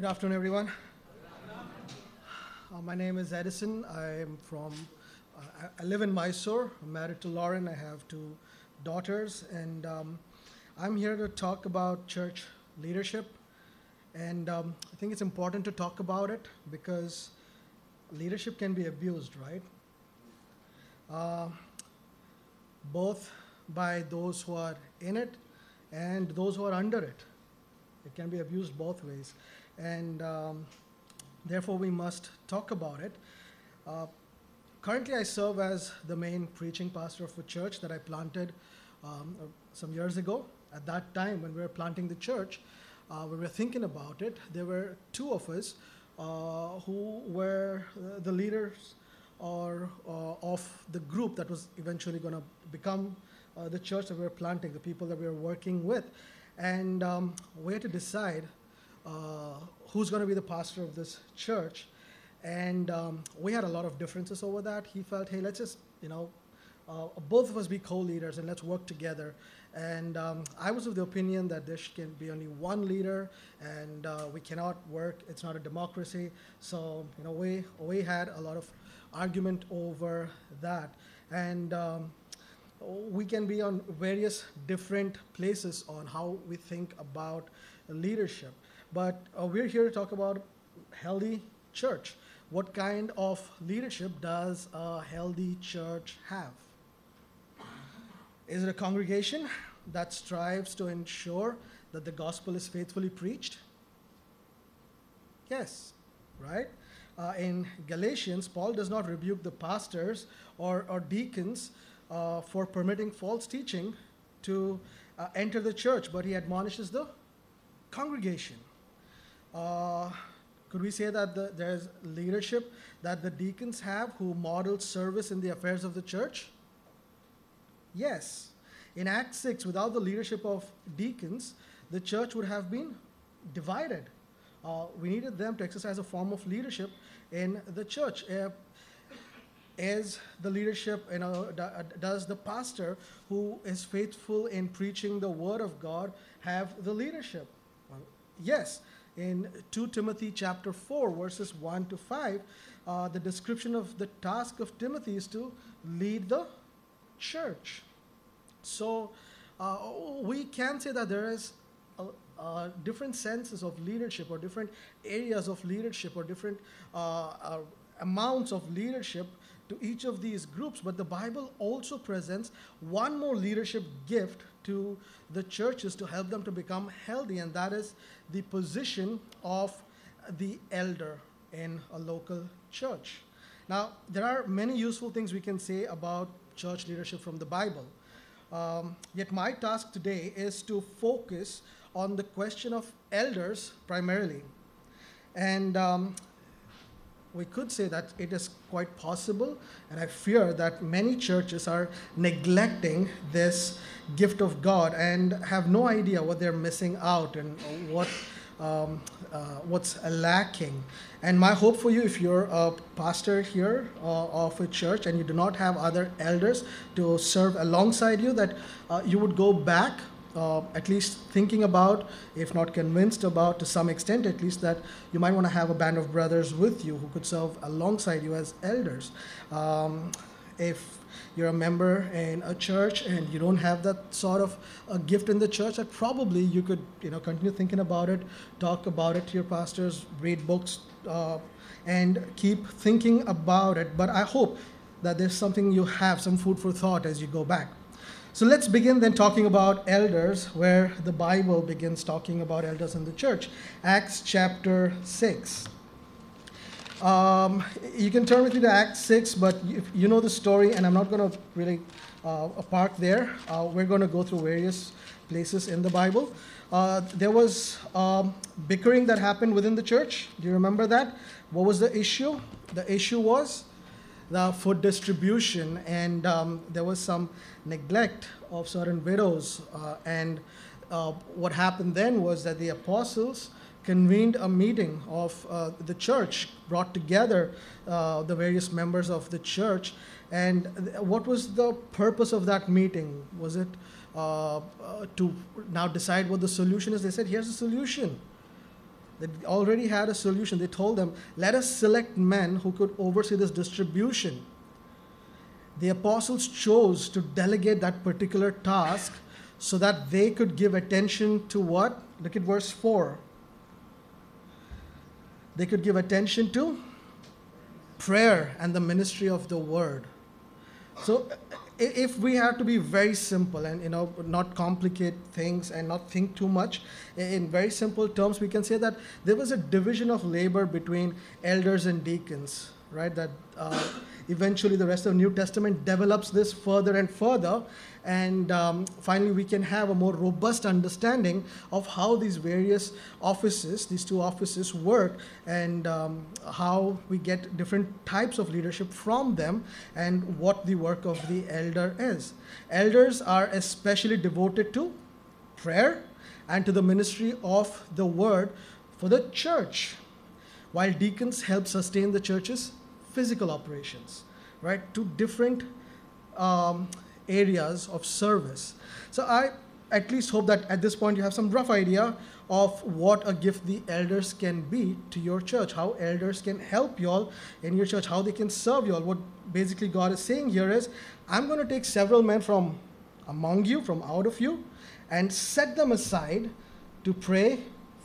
Good afternoon, everyone. Uh, my name is Edison. I am from, uh, I, I live in Mysore. I'm married to Lauren. I have two daughters, and um, I'm here to talk about church leadership. And um, I think it's important to talk about it because leadership can be abused, right? Uh, both by those who are in it and those who are under it. It can be abused both ways and um, therefore we must talk about it. Uh, currently, I serve as the main preaching pastor of a church that I planted um, uh, some years ago. At that time, when we were planting the church, uh, we were thinking about it. There were two of us uh, who were uh, the leaders or uh, of the group that was eventually going to become the church that we were planting, the people that we were working with, and um, we had to decide uh, who's going to be the pastor of this church. And um, we had a lot of differences over that. He felt, hey, let's just, you know, uh, both of us be co-leaders and let's work together. And um, I was of the opinion that there can be only one leader, and uh, we cannot work. It's not a democracy. So you know, we we had a lot of argument over that, and um, we can be on various different places on how we think about leadership. But uh, we're here to talk about healthy church. What kind of leadership does a healthy church have? Is it a congregation that strives to ensure that the gospel is faithfully preached? Yes, right? Uh, in Galatians, Paul does not rebuke the pastors or, or deacons uh, for permitting false teaching to uh, enter the church, but he admonishes the congregation. Uh, could we say that the, there's leadership that the deacons have who model service in the affairs of the church? Yes. In Acts 6, without the leadership of deacons, the church would have been divided. Uh, we needed them to exercise a form of leadership in the church. Uh, is the leadership, you know, does the pastor who is faithful in preaching the word of God have the leadership? Yes in 2 Timothy chapter 4, verses 1 to 5, uh, the description of the task of Timothy is to lead the church. So uh, we can say that there is a, a different senses of leadership or different areas of leadership or different uh, uh amounts of leadership to each of these groups, but the Bible also presents one more leadership gift to the churches to help them to become healthy, and that is the position of the elder in a local church. Now, there are many useful things we can say about church leadership from the Bible. Um, yet, my task today is to focus on the question of elders primarily. And um, we could say that it is quite possible, and I fear that many churches are neglecting this gift of God and have no idea what they're missing out and what um, uh, what's lacking. And my hope for you, if you're a pastor here uh, of a church and you do not have other elders to serve alongside you, that uh, you would go back uh, at least thinking about, if not convinced about, to some extent at least, that you might want to have a band of brothers with you who could serve alongside you as elders. Um, if you're a member in a church and you don't have that sort of a gift in the church, that probably you could, you know, continue thinking about it, talk about it to your pastors, read books, uh, and keep thinking about it. But I hope that there's something you have, some food for thought as you go back. So let's begin then talking about elders, where the Bible begins talking about elders in the church. Acts chapter 6. Um, you can turn with me to Acts 6, but you know the story, and I'm not going to really uh, park there. Uh, we're going to go through various places in the Bible. Uh, there was um, bickering that happened within the church. Do you remember that? What was the issue? The issue was the food distribution, and um, there was some neglect of certain widows. Uh, and uh, what happened then was that the apostles convened a meeting of uh, the church, brought together uh, the various members of the church. And what was the purpose of that meeting? Was it uh, uh, to now decide what the solution is? They said, here's the solution They already had a solution. They told them, let us select men who could oversee this distribution. The apostles chose to delegate that particular task so that they could give attention to what? Look at verse 4. They could give attention to prayer and the ministry of the word. So if we have to be very simple and you know not complicate things and not think too much in very simple terms we can say that there was a division of labor between elders and deacons right? That uh, eventually the rest of new testament develops this further and further and um, finally we can have a more robust understanding of how these various offices these two offices work and um, how we get different types of leadership from them and what the work of the elder is. Elders are especially devoted to prayer and to the ministry of the word for the church while deacons help sustain the church's physical operations right? Two different um, areas of service. So I at least hope that at this point you have some rough idea of what a gift the elders can be to your church, how elders can help you all in your church, how they can serve you all. What basically God is saying here is, I'm going to take several men from among you, from out of you, and set them aside to pray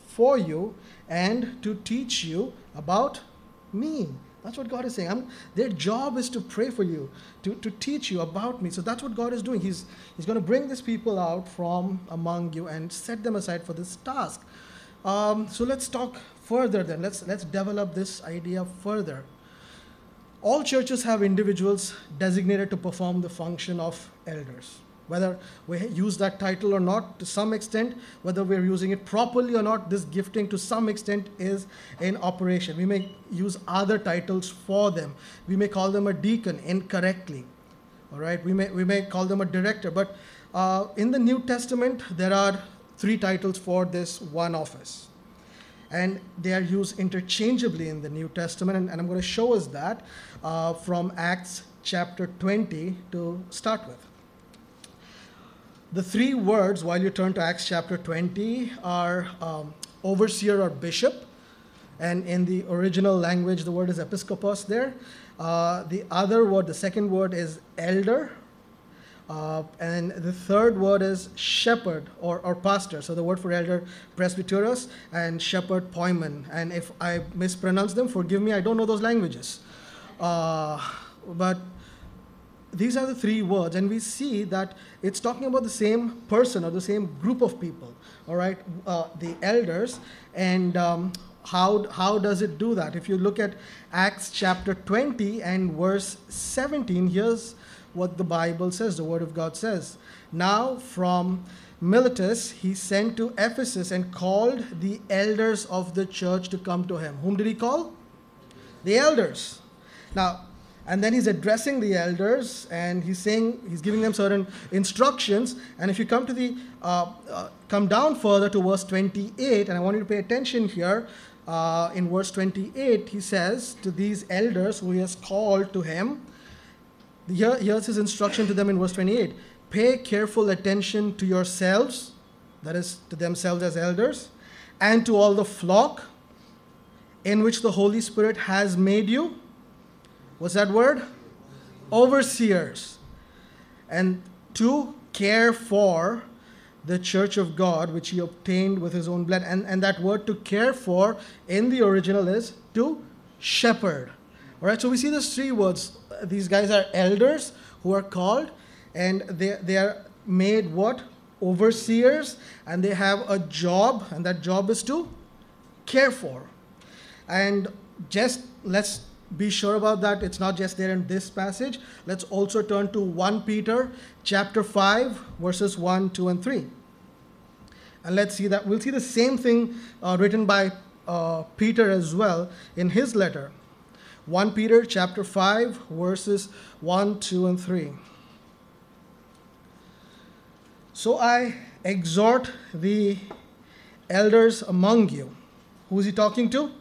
for you and to teach you about me. That's what God is saying. I'm, their job is to pray for you, to, to teach you about me. So that's what God is doing. He's, he's going to bring these people out from among you and set them aside for this task. Um, so let's talk further then. Let's, let's develop this idea further. All churches have individuals designated to perform the function of elders whether we use that title or not to some extent, whether we're using it properly or not, this gifting to some extent is in operation. We may use other titles for them. We may call them a deacon incorrectly. All right, we may, we may call them a director, but uh, in the New Testament, there are three titles for this one office. And they are used interchangeably in the New Testament, and, and I'm going to show us that uh, from Acts chapter 20 to start with. The three words, while you turn to Acts chapter 20, are um, overseer or bishop. And in the original language, the word is episkopos there. Uh, the other word, the second word is elder. Uh, and the third word is shepherd or, or pastor. So the word for elder, presbyteros, and shepherd, poimen. And if I mispronounce them, forgive me, I don't know those languages. Uh, but these are the three words, and we see that it's talking about the same person or the same group of people, all right, uh, the elders. And um, how, how does it do that? If you look at Acts chapter 20 and verse 17, here's what the Bible says, the Word of God says. Now, from Miletus, he sent to Ephesus and called the elders of the church to come to him. Whom did he call? The elders. Now, and then he's addressing the elders and he's saying he's giving them certain instructions. And if you come to the uh, uh, come down further to verse 28 and i want you to pay attention here uh, in verse 28 he says to these elders who he has called to him here, here's his instruction to them in verse 28 pay careful attention to yourselves that is to themselves as elders and to all the flock in which the holy spirit has made you What's that word? Overseers. And to care for the church of God, which he obtained with his own blood. And, and that word to care for in the original is to shepherd. All right, so we see those three words. These guys are elders who are called, and they, they are made what? Overseers, and they have a job, and that job is to care for. And just let's be sure about that. It's not just there in this passage. Let's also turn to 1 Peter chapter 5, verses 1, 2, and 3. And let's see that. We'll see the same thing uh, written by uh, Peter as well in his letter. 1 Peter chapter 5, verses 1, 2, and 3. So I exhort the elders among you. Who is he talking to?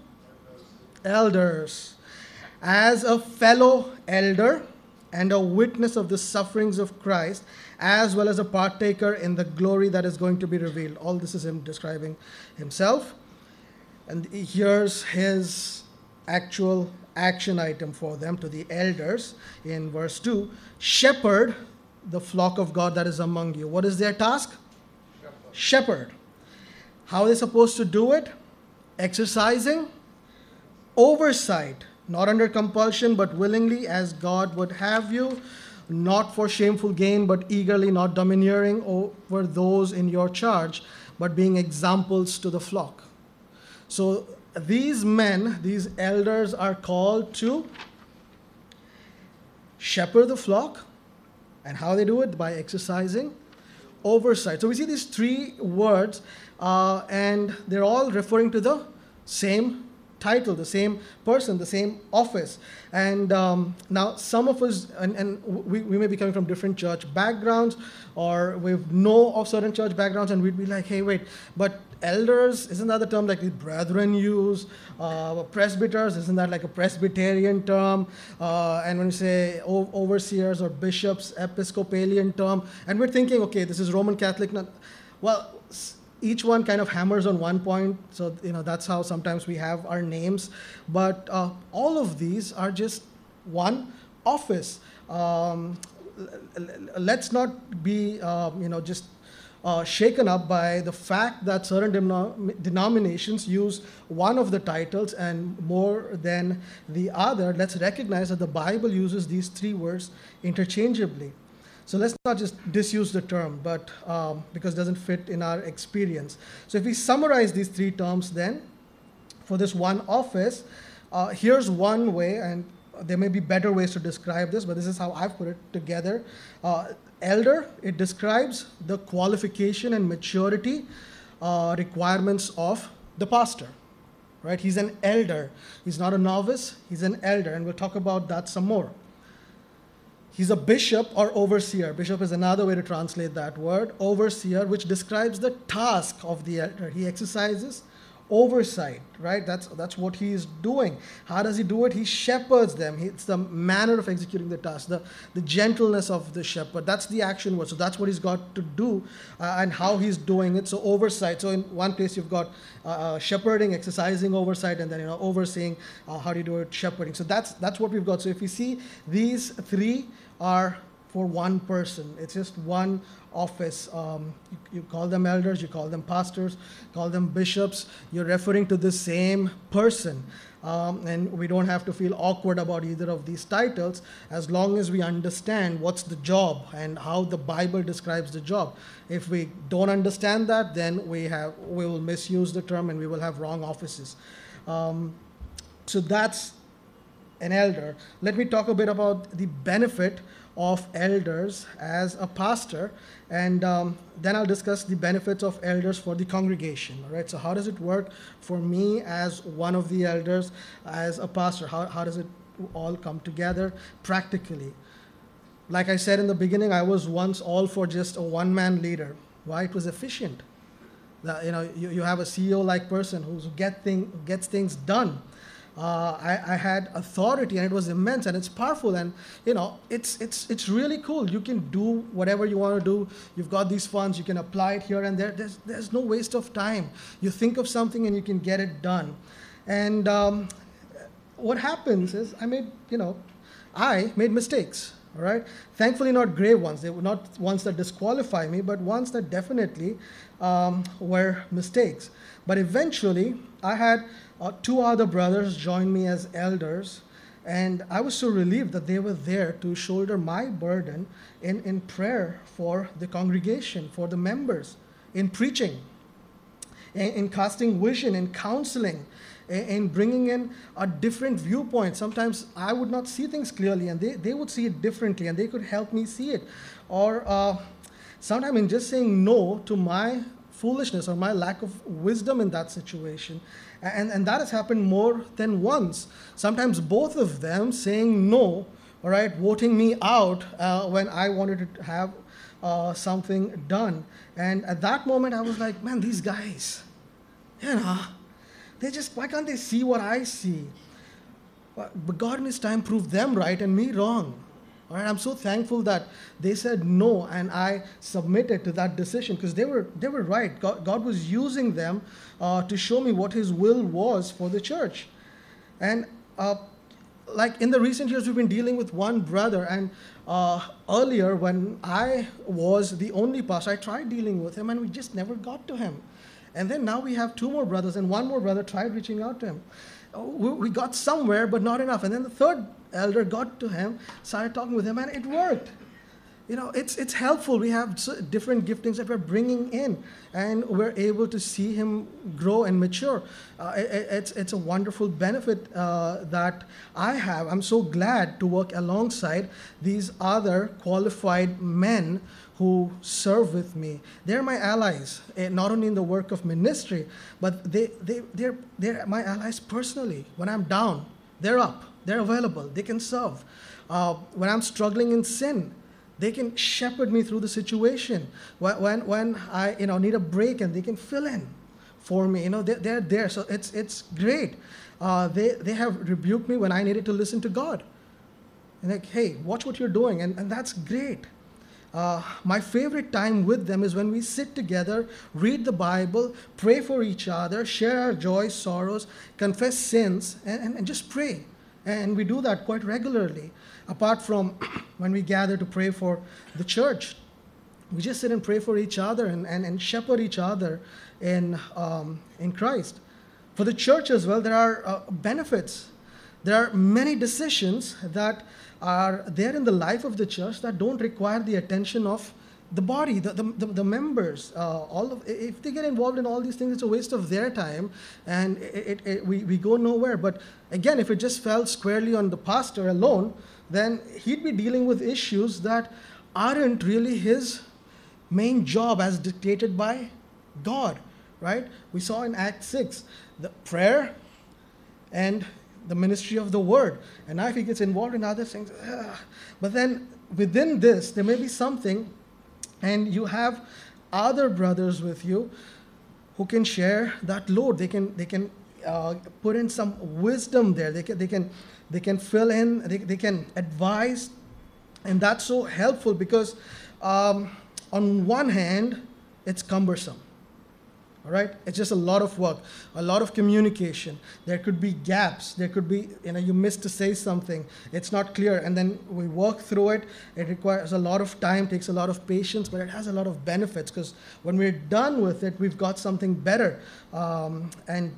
Elders as a fellow elder and a witness of the sufferings of Christ, as well as a partaker in the glory that is going to be revealed. All this is him describing himself. And here's his actual action item for them to the elders in verse 2 Shepherd the flock of God that is among you. What is their task? Shepherd. Shepherd. How are they supposed to do it? Exercising oversight, not under compulsion, but willingly, as God would have you, not for shameful gain, but eagerly, not domineering over those in your charge, but being examples to the flock. So these men, these elders, are called to shepherd the flock. And how they do it? By exercising oversight. So we see these three words, uh, and they're all referring to the same title, the same person, the same office. And um, now, some of us, and, and we, we may be coming from different church backgrounds, or we know of certain church backgrounds, and we'd be like, hey, wait, but elders, isn't that the term like the brethren use? Uh, presbyters, isn't that like a Presbyterian term? Uh, and when you say overseers or bishops, Episcopalian term, and we're thinking, okay, this is Roman Catholic. Not, well, each one kind of hammers on one point. So you know that's how sometimes we have our names. But uh, all of these are just one office. Um, let's not be um, you know just uh, shaken up by the fact that certain denominations use one of the titles and more than the other. Let's recognize that the bible uses these three words interchangeably so let's not just disuse the term, but um, because it doesn't fit in our experience. So if we summarize these three terms, then for this one office, uh, here's one way, and there may be better ways to describe this, but this is how I've put it together. Uh, elder, it describes the qualification and maturity uh, requirements of the pastor. Right? He's an elder. He's not a novice. He's an elder, and we'll talk about that some more. He's a bishop or overseer. Bishop is another way to translate that word. Overseer, which describes the task of the elder. He exercises oversight, right? That's, that's what he is doing. How does he do it? He shepherds them. He, it's the manner of executing the task, the, the gentleness of the shepherd. That's the action word. So that's what he's got to do uh, and how he's doing it. So oversight. So in one place you've got uh, uh, shepherding, exercising oversight, and then you know overseeing. Uh, how do you do it? Shepherding. So that's that's what we've got. So if you see these three are for one person. It's just one office. Um, you, you, call them elders, you call them pastors, call them bishops. You're referring to the same person. Um, and we don't have to feel awkward about either of these titles as long as we understand what's the job and how the Bible describes the job. If we don't understand that, then we, have, we will misuse the term and we will have wrong offices. Um, so that's an elder. Let me talk a bit about the benefit of elders as a pastor, and um, then I'll discuss the benefits of elders for the congregation. All right, so how does it work for me as one of the elders, as a pastor? How, how does it all come together practically? Like I said in the beginning, I was once all for just a one man leader. Why? It was efficient. You know, you, you have a CEO like person who get thing, gets things done uh, I, I, had authority and it was immense and it's powerful and you know it's it's it's really cool. You can do whatever you want to do. You've got these funds you can apply it here and there. There's, there's no waste of time. You think of something and you can get it done. And um, what happens is i made you know i made mistakes all right? Thankfully not grave ones. They were not ones that disqualify me but ones that definitely um, were mistakes but eventually i had uh, two other brothers join me as elders, and I was so relieved that they were there to shoulder my burden in, in prayer for the congregation, for the members, in preaching, in, in casting vision, in counseling, in, in bringing in a different viewpoint. Sometimes I would not see things clearly, and they, they would see it differently, and they could help me see it. Or uh, sometimes in just saying no to my foolishness or my lack of wisdom in that situation and, and that has happened more than once. Sometimes both of them saying no, all right, voting me out uh, when I wanted to have uh, something done. And at that moment, I was like, man, these guys, you know, they just, why can't they see what I see? But God in His time proved them right and me wrong. All right, I'm so thankful that they said no and I submitted to that decision because they were, they were right. God, God was using them uh, to show me what His will was for the church. And uh, like in the recent years, we've been dealing with one brother, and uh, earlier when I was the only pastor, I tried dealing with him, and we just never got to him. And then now we have two more brothers, and one more brother tried reaching out to him. We got somewhere, but not enough. And then the third elder got to him, started talking with him, and it worked. You know it's it's helpful. We have different giftings that we're bringing in and we're able to see him grow and mature. Uh, it, it's it's a wonderful benefit uh, that i have. I'm so glad to work alongside these other qualified men who serve with me they're my allies eh, not only in the work of ministry but they, they they're they're my allies personally when i'm down they're up they're available they can serve uh, when i'm struggling in sin they can shepherd me through the situation. When, when, when I you know, need a break and they can fill in for me. You know, they're, they're there. So it's, it's great. Uh, they, they have rebuked me when I needed to listen to God. And like, hey, watch what you're doing. And, and that's great. Uh, my favorite time with them is when we sit together, read the Bible, pray for each other, share our joys, sorrows, confess sins, and, and, and just pray. And we do that quite regularly apart from when we gather to pray for the church, we just sit and pray for each other and, and, and shepherd each other in, um, in Christ. For the church as well, there are uh, benefits. There are many decisions that are there in the life of the church that don't require the attention of the body, the, the, the, members, uh, all of, if they get involved in all these things, it's a waste of their time and it, it, it, we, we go nowhere. But again, if it just fell squarely on the pastor alone, then he'd be dealing with issues that aren't really his main job as dictated by God, right? We saw in Act 6 the prayer and the ministry of the word. And now if he gets involved in other things, ugh. but then within this, there may be something, and you have other brothers with you who can share that load. They can, they can uh, put in some wisdom there. They can, they can they can fill in, they, they can advise, and that's so helpful because um, on one hand, it's cumbersome. All right, it's just a lot of work, a lot of communication. There could be gaps. There could be, you know, you missed to say something. It's not clear, and then we work through it. It requires a lot of time, takes a lot of patience, but it has a lot of benefits because when we're done with it, we've got something better. Um, and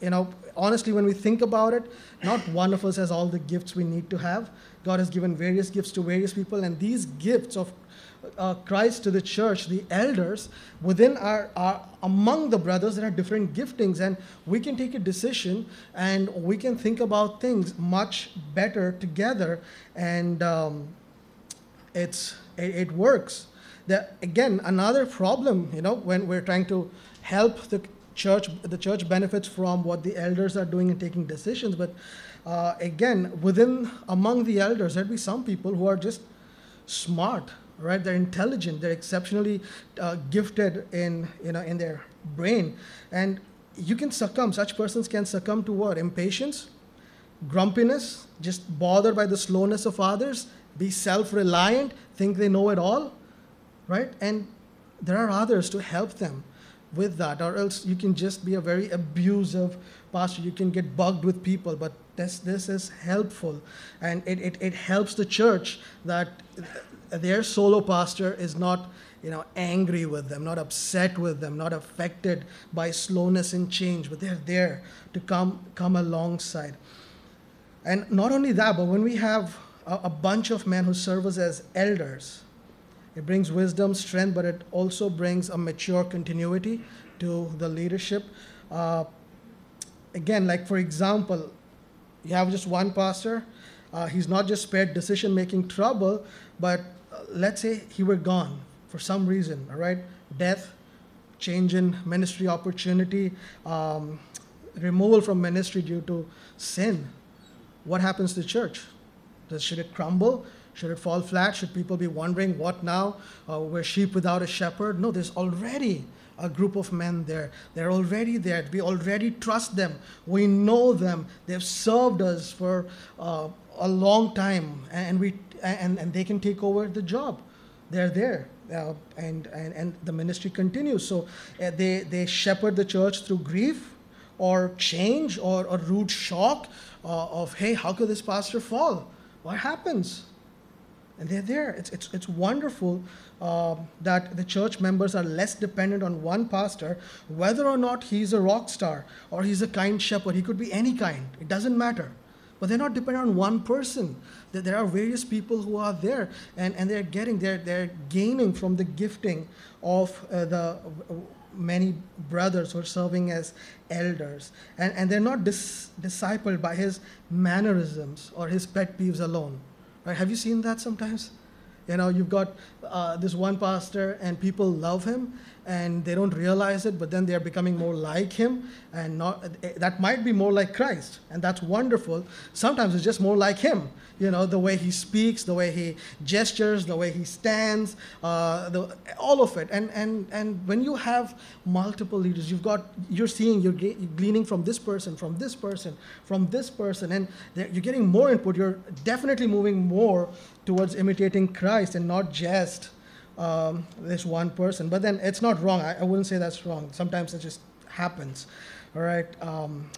you know, honestly, when we think about it, not one of us has all the gifts we need to have. God has given various gifts to various people, and these gifts of uh, Christ to the church, the elders, within our, our among the brothers, there are different giftings, and we can take a decision and we can think about things much better together, and um, it's it, it works. That again, another problem, you know, when we're trying to help the church the church benefits from what the elders are doing and taking decisions but uh, again within among the elders there'd be some people who are just smart right? They're intelligent. They're exceptionally uh, gifted in you know in their brain. And you can succumb. Such persons can succumb to what? Impatience grumpiness just bothered by the slowness of others be self-reliant think they know it all right? And there are others to help them with that, or else you can just be a very abusive pastor. You can get bugged with people, but this, this is helpful. And it, it, it helps the church that their solo pastor is not you know, angry with them, not upset with them, not affected by slowness and change, but they're there to come, come alongside. And not only that, but when we have a, a bunch of men who serve us as elders, it brings wisdom, strength, but it also brings a mature continuity to the leadership. Uh, again, like for example, you have just one pastor. Uh, he's not just spared decision making trouble, but uh, let's say he were gone for some reason, all right? Death, change in ministry opportunity, um, removal from ministry due to sin. What happens to the church? Does, should it crumble? Should it fall flat? Should people be wondering, what now? Uh, we're sheep without a shepherd? No, there's already a group of men there. They're already there. We already trust them. We know them. They've served us for uh, a long time, and we and, and they can take over the job. They're there. Uh, and, and, and the ministry continues. So uh, they, they shepherd the church through grief or change or a rude shock uh, of, hey, how could this pastor fall? What happens? And they're there. It's, it's, it's wonderful uh, that the church members are less dependent on one pastor, whether or not he's a rock star or he's a kind shepherd. He could be any kind, it doesn't matter. But they're not dependent on one person. There are various people who are there and, and they're getting, they're, they're gaining from the gifting of uh, the many brothers who are serving as elders. And, and they're not dis- discipled by his mannerisms or his pet peeves alone. Right? Have you seen that sometimes? You know, you've got uh, this one pastor, and people love him, and they don't realize it, but then they're becoming more like him, and not that might be more like Christ, and that's wonderful. Sometimes it's just more like him, you know, the way he speaks, the way he gestures, the way he stands, uh, the, all of it. And, and, and when you have multiple leaders, you've got, you're seeing, you're, you're gleaning from this person, from this person, from this person, and you're getting more input. You're definitely moving more towards imitating Christ and not just um, this one person. But then it's not wrong. I, I, wouldn't say that's wrong. Sometimes it just happens. All right. Um,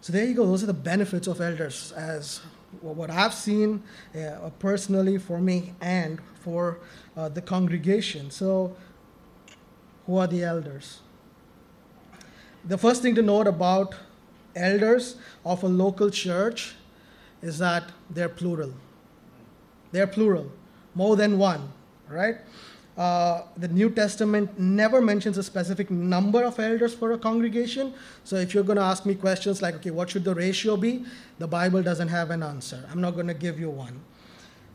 so there you go. Those are the benefits of elders as what I've seen uh, personally for me and for uh, the congregation. So, who are the elders? The first thing to note about elders of a local church is that they're plural. They're plural, more than one, right? Uh, the New Testament never mentions a specific number of elders for a congregation. So if you're going to ask me questions like, okay, what should the ratio be? The Bible doesn't have an answer. I'm not going to give you one.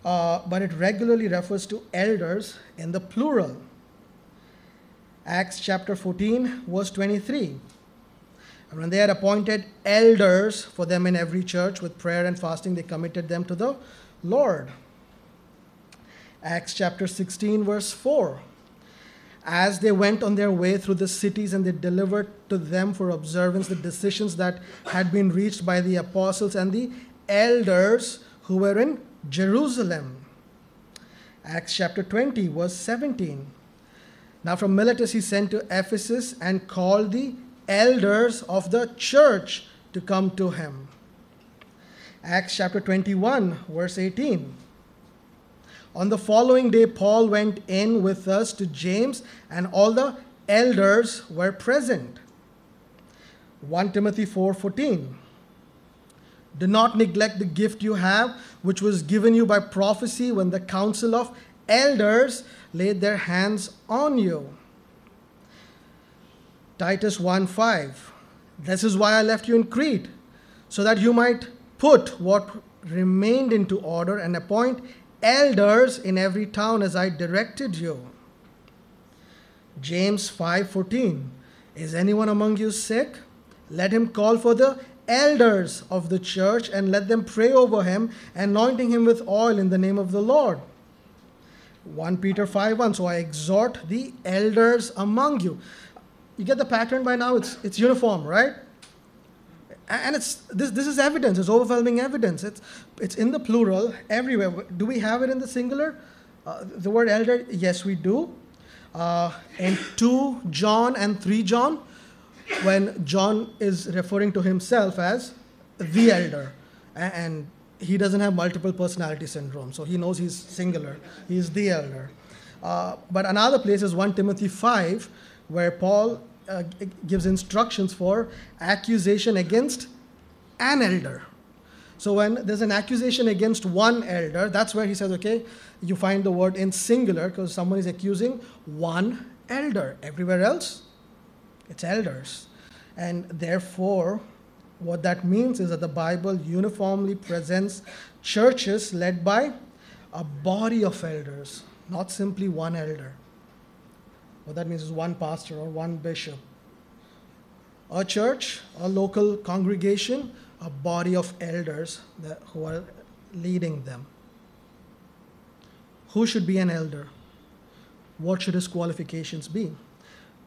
Uh, but it regularly refers to elders in the plural. Acts chapter 14, verse 23. And when they had appointed elders for them in every church with prayer and fasting, they committed them to the Lord. Acts chapter 16, verse 4. As they went on their way through the cities and they delivered to them for observance the decisions that had been reached by the apostles and the elders who were in Jerusalem. Acts chapter 20, verse 17. Now from Miletus he sent to Ephesus and called the elders of the church to come to him. Acts chapter 21, verse 18. On the following day, Paul went in with us to James, and all the elders were present. 1 Timothy 4:14 Do not neglect the gift you have which was given you by prophecy when the council of elders laid their hands on you. Titus 1:5 This is why I left you in Crete so that you might put what remained into order and appoint elders in every town as I directed you. James 5:14 Is anyone among you sick? Let him call for the elders of the church and let them pray over him, anointing him with oil in the name of the Lord. 1 Peter 5 1. So I exhort the elders among you. You get the pattern by now? It's, it's uniform, right? And it's this this is evidence. It's overwhelming evidence. It's it's in the plural everywhere. Do we have it in the singular? Uh, the word elder yes we do. Uh, in 2 john and 3 john when john is referring to himself as the elder. And he doesn't have multiple personality syndrome so he knows he's singular. He's the elder. Uh, but another place is 1 timothy 5 where paul uh, gives instructions for accusation against an elder. So when there's an accusation against one elder, that's where he says, okay, you find the word in singular because someone is accusing one elder. Everywhere else, it's elders. And therefore, what that means is that the Bible uniformly presents churches led by a body of elders, not simply one elder. What that means is one pastor or one bishop. A church, a local congregation, a body of elders that, who are leading them. Who should be an elder? What should his qualifications be?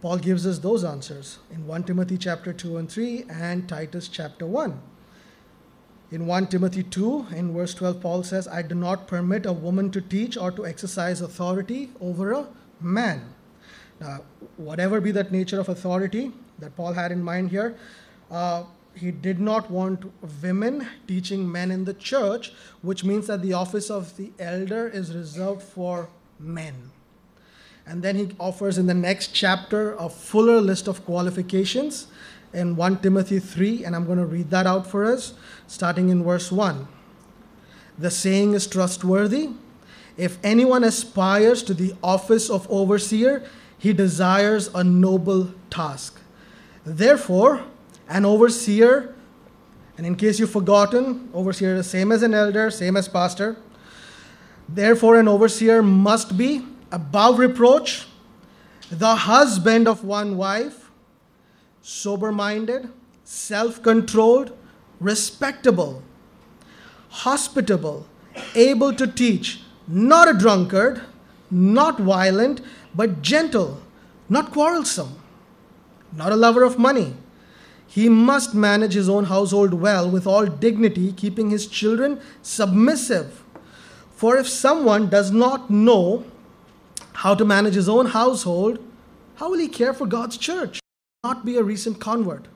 Paul gives us those answers in 1 Timothy chapter 2 and 3 and Titus chapter 1. In 1 Timothy 2, in verse 12, Paul says, I do not permit a woman to teach or to exercise authority over a man. Now, whatever be that nature of authority that Paul had in mind here, uh, he did not want women teaching men in the church, which means that the office of the elder is reserved for men. And then he offers in the next chapter a fuller list of qualifications in 1 Timothy 3, and I'm going to read that out for us, starting in verse 1. The saying is trustworthy. If anyone aspires to the office of overseer, he desires a noble task. Therefore, an overseer, and in case you've forgotten, overseer is same as an elder, same as pastor. Therefore, an overseer must be above reproach, the husband of one wife, sober minded, self controlled, respectable, hospitable, able to teach, not a drunkard, not violent, but gentle, not quarrelsome, not a lover of money. He must manage his own household well with all dignity, keeping his children submissive. For if someone does not know how to manage his own household, how will he care for God's church? Not be a recent convert.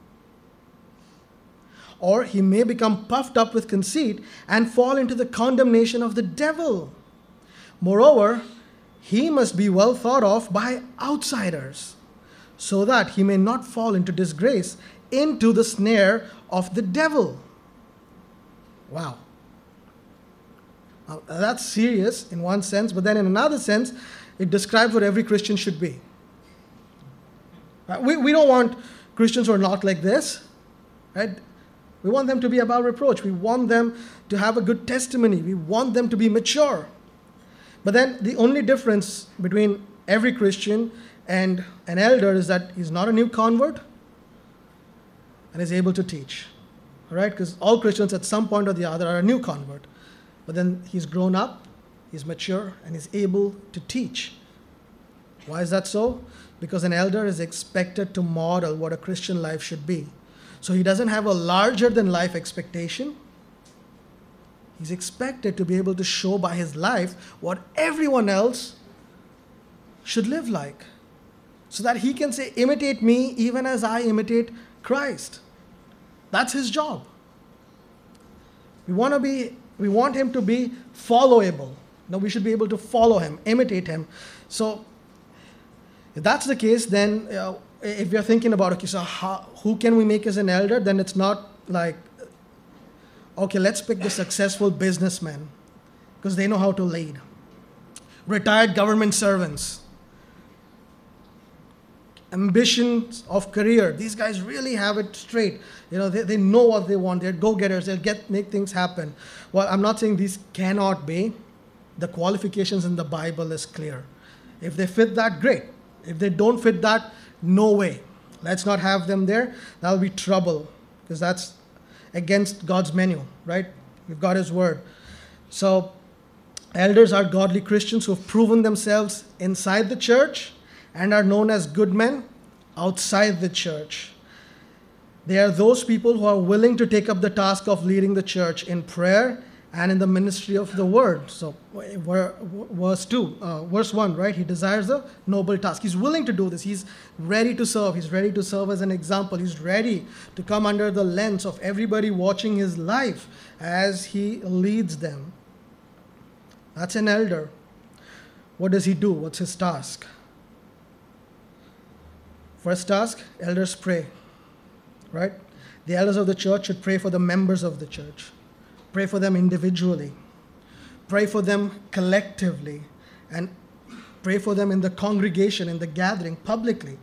Or he may become puffed up with conceit and fall into the condemnation of the devil. Moreover, he must be well thought of by outsiders, so that he may not fall into disgrace, into the snare of the devil. Wow. Now, that's serious in one sense, but then in another sense, it describes what every Christian should be. We, we don't want Christians who are not like this. Right? We want them to be above reproach. We want them to have a good testimony. We want them to be mature. But then the only difference between every Christian and an elder is that he's not a new convert and is able to teach. All right? Because all Christians at some point or the other are a new convert. But then he's grown up, he's mature, and he's able to teach. Why is that so? Because an elder is expected to model what a Christian life should be. So he doesn't have a larger than life expectation. He's expected to be able to show by his life what everyone else should live like. So that he can say, imitate me even as I imitate Christ. That's his job. We want to be we want him to be followable. No, we should be able to follow him, imitate him. So if that's the case, then uh, if you're thinking about okay, so how, who can we make as an elder? Then it's not like okay, let's pick the successful businessmen because they know how to lead. Retired government servants, ambitions of career. These guys really have it straight. You know, they, they know what they want. They're go-getters. They'll get make things happen. Well, I'm not saying these cannot be. The qualifications in the Bible is clear. If they fit that, great. If they don't fit that, no way. Let's not have them there. That'll be trouble because that's against God's menu, right? We've got His word. So, elders are godly Christians who have proven themselves inside the church and are known as good men outside the church. They are those people who are willing to take up the task of leading the church in prayer and in the ministry of the word. So, verse 2, uh, verse 1, right? He desires a noble task. He's willing to do this. He's ready to serve. He's ready to serve as an example. He's ready to come under the lens of everybody watching his life as he leads them. That's an elder. What does he do? What's his task? First task elders pray, right? The elders of the church should pray for the members of the church, pray for them individually, pray for them collectively, and pray for them in the congregation, in the gathering, publicly.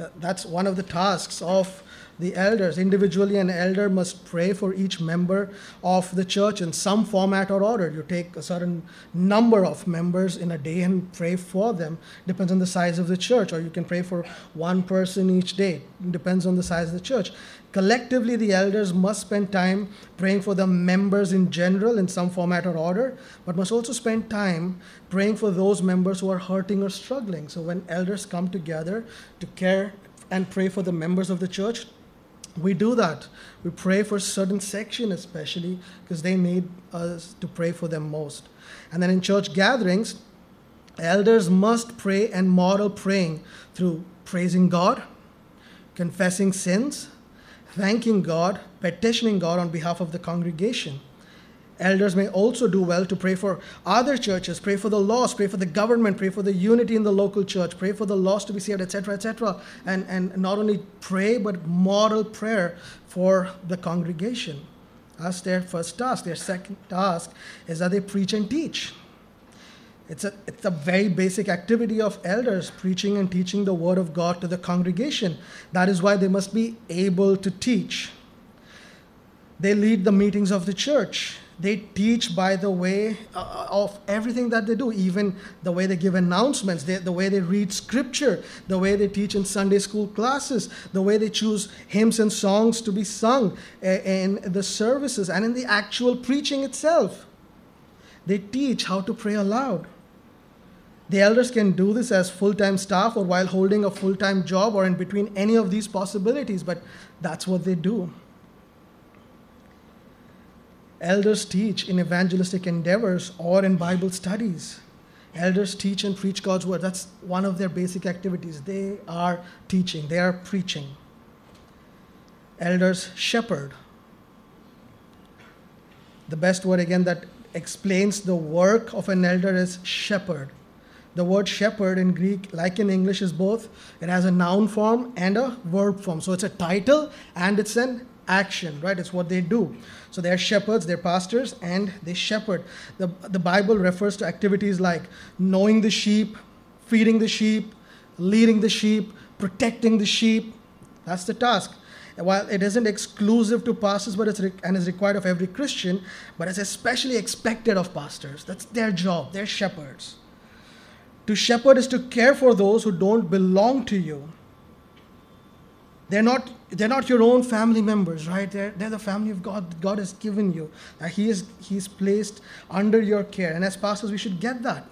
Uh, that's one of the tasks of the elders. Individually, an elder must pray for each member of the church in some format or order. You take a certain number of members in a day and pray for them. Depends on the size of the church, or you can pray for one person each day. Depends on the size of the church. Collectively, the elders must spend time praying for the members in general in some format or order, but must also spend time praying for those members who are hurting or struggling. So, when elders come together to care and pray for the members of the church, we do that. We pray for certain section, especially because they need us to pray for them most. And then in church gatherings, elders must pray and model praying through praising God, confessing sins, thanking God, petitioning God on behalf of the congregation. Elders may also do well to pray for other churches, pray for the lost, pray for the government, pray for the unity in the local church, pray for the lost to be saved, etc., etc. And, and not only pray, but model prayer for the congregation. That's their first task. Their second task is that they preach and teach. It's a, it's a very basic activity of elders, preaching and teaching the word of God to the congregation. That is why they must be able to teach. They lead the meetings of the church. They teach by the way uh, of everything that they do, even the way they give announcements, they, the way they read scripture, the way they teach in Sunday school classes, the way they choose hymns and songs to be sung in the services and in the actual preaching itself. They teach how to pray aloud. The elders can do this as full time staff or while holding a full time job or in between any of these possibilities, but that's what they do. Elders teach in evangelistic endeavors or in Bible studies. Elders teach and preach God's word. That's one of their basic activities. They are teaching, they are preaching. Elders shepherd. The best word, again, that explains the work of an elder is shepherd. The word shepherd in Greek, like in English, is both. It has a noun form and a verb form. So it's a title and it's an action, right? It's what they do. So they're shepherds, they're pastors, and they shepherd. The, the Bible refers to activities like knowing the sheep, feeding the sheep, leading the sheep, protecting the sheep. That's the task. While it isn't exclusive to pastors, but it's re- and is required of every Christian, but it's especially expected of pastors. That's their job. They're shepherds. To shepherd is to care for those who don't belong to you. They're not, they're not your own family members, right? They're, they're the family of God God has given you. That he, is, He's placed under your care. And as pastors, we should get that.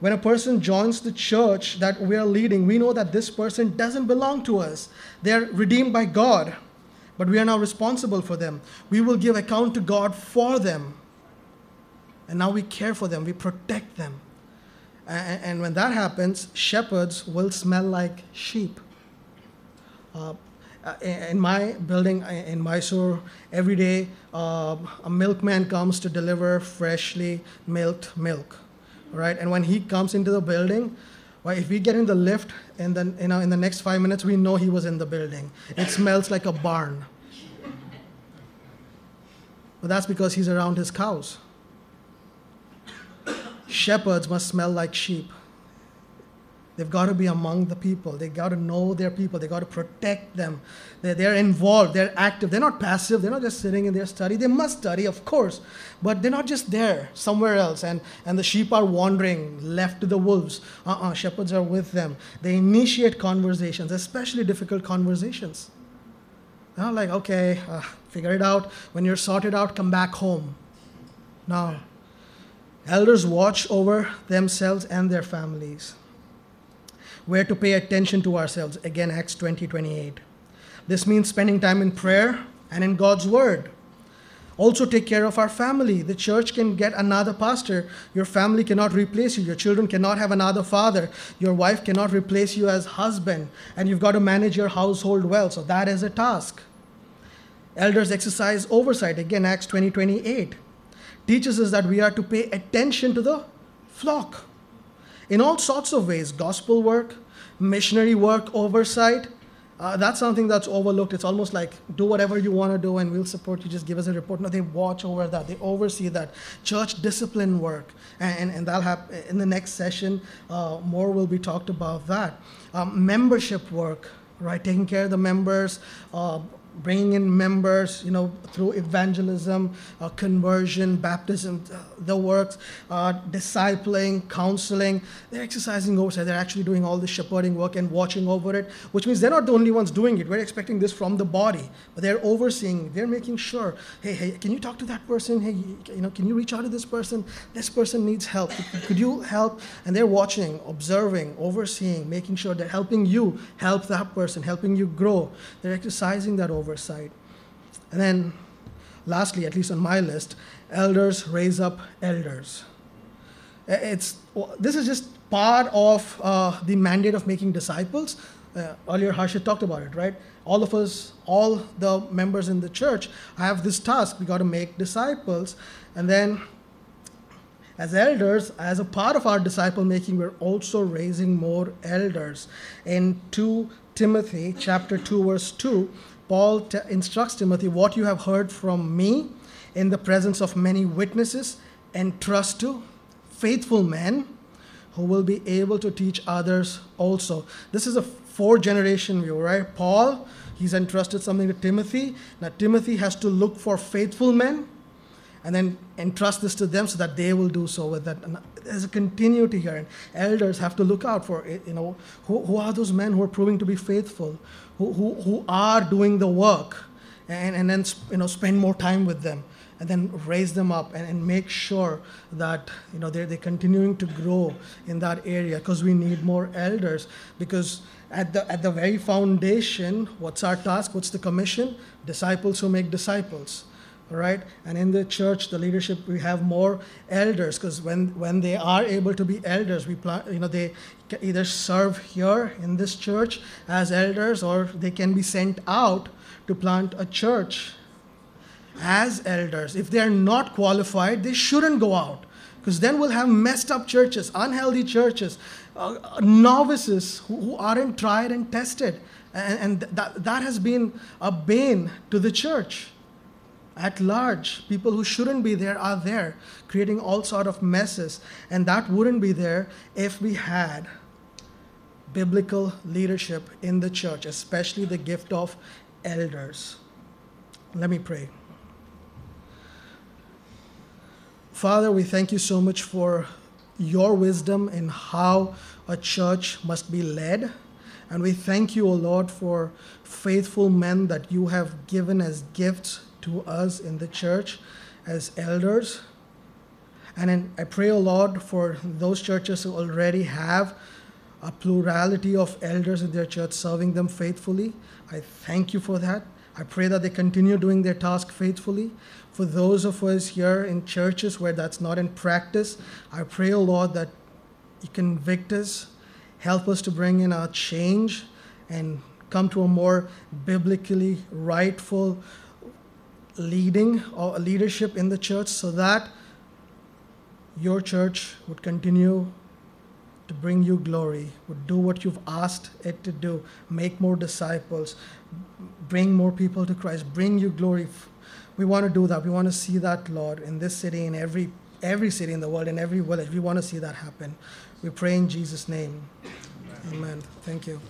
When a person joins the church that we are leading, we know that this person doesn't belong to us. They're redeemed by God, but we are now responsible for them. We will give account to God for them. And now we care for them, we protect them. And, when that happens, shepherds will smell like sheep. Uh, uh in my building uh, in Mysore, every day a milkman comes to deliver freshly milked milk, right? And when he comes into the building, well, if we get in the lift and then you know in the next five minutes, we know he was in the building. It smells like a barn. But that's because he's around his cows shepherds must smell like sheep. They've got to be among the people. They've got to know their people. They've got to protect them. They're, they're involved. They're active. They're not passive. They're not just sitting in their study. They must study, of course, but they're not just there somewhere else. And, and the sheep are wandering, left to the wolves. Uh-uh, shepherds are with them. They initiate conversations, especially difficult conversations. Not like, okay, uh, figure it out. When you're sorted out, come back home. Now, Elders watch over themselves and their families. Where to pay attention to ourselves. Again, Acts 20 28. This means spending time in prayer and in God's Word. Also, take care of our family. The church can get another pastor. Your family cannot replace you. Your children cannot have another father. Your wife cannot replace you as husband. And you've got to manage your household well. So, that is a task. Elders exercise oversight. Again, Acts 20 28 teaches us that we are to pay attention to the flock in all sorts of ways gospel work, missionary work, oversight. Uh, that's something that's overlooked. It's almost like do whatever you want to do and we'll support you. Just give us a report. No, they watch over that. They oversee that. Church discipline work, and, and, and that'll happen in the next session. Uh, more will be talked about that. Um, membership work, right? Taking care of the members, uh, bringing in members, you know, through evangelism, uh, conversion, baptism, uh, the works, uh, discipling, counseling. They're exercising oversight. They're actually doing all the shepherding work and watching over it, which means they're not the only ones doing it. We're expecting this from the body, but they're overseeing. They're making sure, hey, hey, can you talk to that person? Hey, you know, can you reach out to this person? This person needs help. Could you help? And they're watching, observing, overseeing, making sure they're helping you help that person, helping you grow. They're exercising that oversight oversight. And then, lastly, at least on my list, elders raise up elders. It's, this is just part of uh, the mandate of making disciples. Uh, earlier, Harshit talked about it, right? All of us, all the members in the church have this task. We got to make disciples. And then, as elders, as a part of our disciple making, we're also raising more elders. In 2 Timothy chapter 2, verse 2, Paul t- instructs Timothy, What you have heard from me in the presence of many witnesses, entrust to faithful men who will be able to teach others also. This is a four generation view, right? Paul, he's entrusted something to Timothy. Now, Timothy has to look for faithful men and then entrust this to them so that they will do so with that. And there's a continuity here, and elders have to look out for. You know, who, who are those men who are proving to be faithful? Who, who, who are doing the work and, and then you know spend more time with them and then raise them up and, and make sure that you know they're, they're continuing to grow in that area because we need more elders. Because at the at the very foundation what's our task? What's the commission? Disciples who make disciples right? And in the church the leadership we have more elders because when when they are able to be elders we you know they either serve here in this church as elders or they can be sent out to plant a church as elders. If they're not qualified they shouldn't go out because then we'll have messed up churches unhealthy churches uh, novices who, who, aren't tried and tested. And, and that, that has been a bane to the church at large. People who shouldn't be there are there creating all sort of messes. And that wouldn't be there if we had biblical leadership in the church especially the gift of elders. Let me pray. Father we thank you so much for your wisdom in how a church must be led. And we thank you o lord for faithful men that you have given as gifts to us in the church as elders. And then I pray, O Lord, for those churches who already have a plurality of elders in their church serving them faithfully. I thank you for that. I pray that they continue doing their task faithfully. For those of us here in churches where that's not in practice, I pray, O Lord, that you convict us, help us to bring in our change and come to a more biblically rightful leading or leadership in the church so that your church would continue to bring you glory, would do what you've asked it to do, make more disciples, bring more people to Christ, bring you glory. We want to do that. We want to see that, Lord, in this city, in every every city in the world, in every village. We want to see that happen. We pray in Jesus' name. Amen. Amen. Thank you.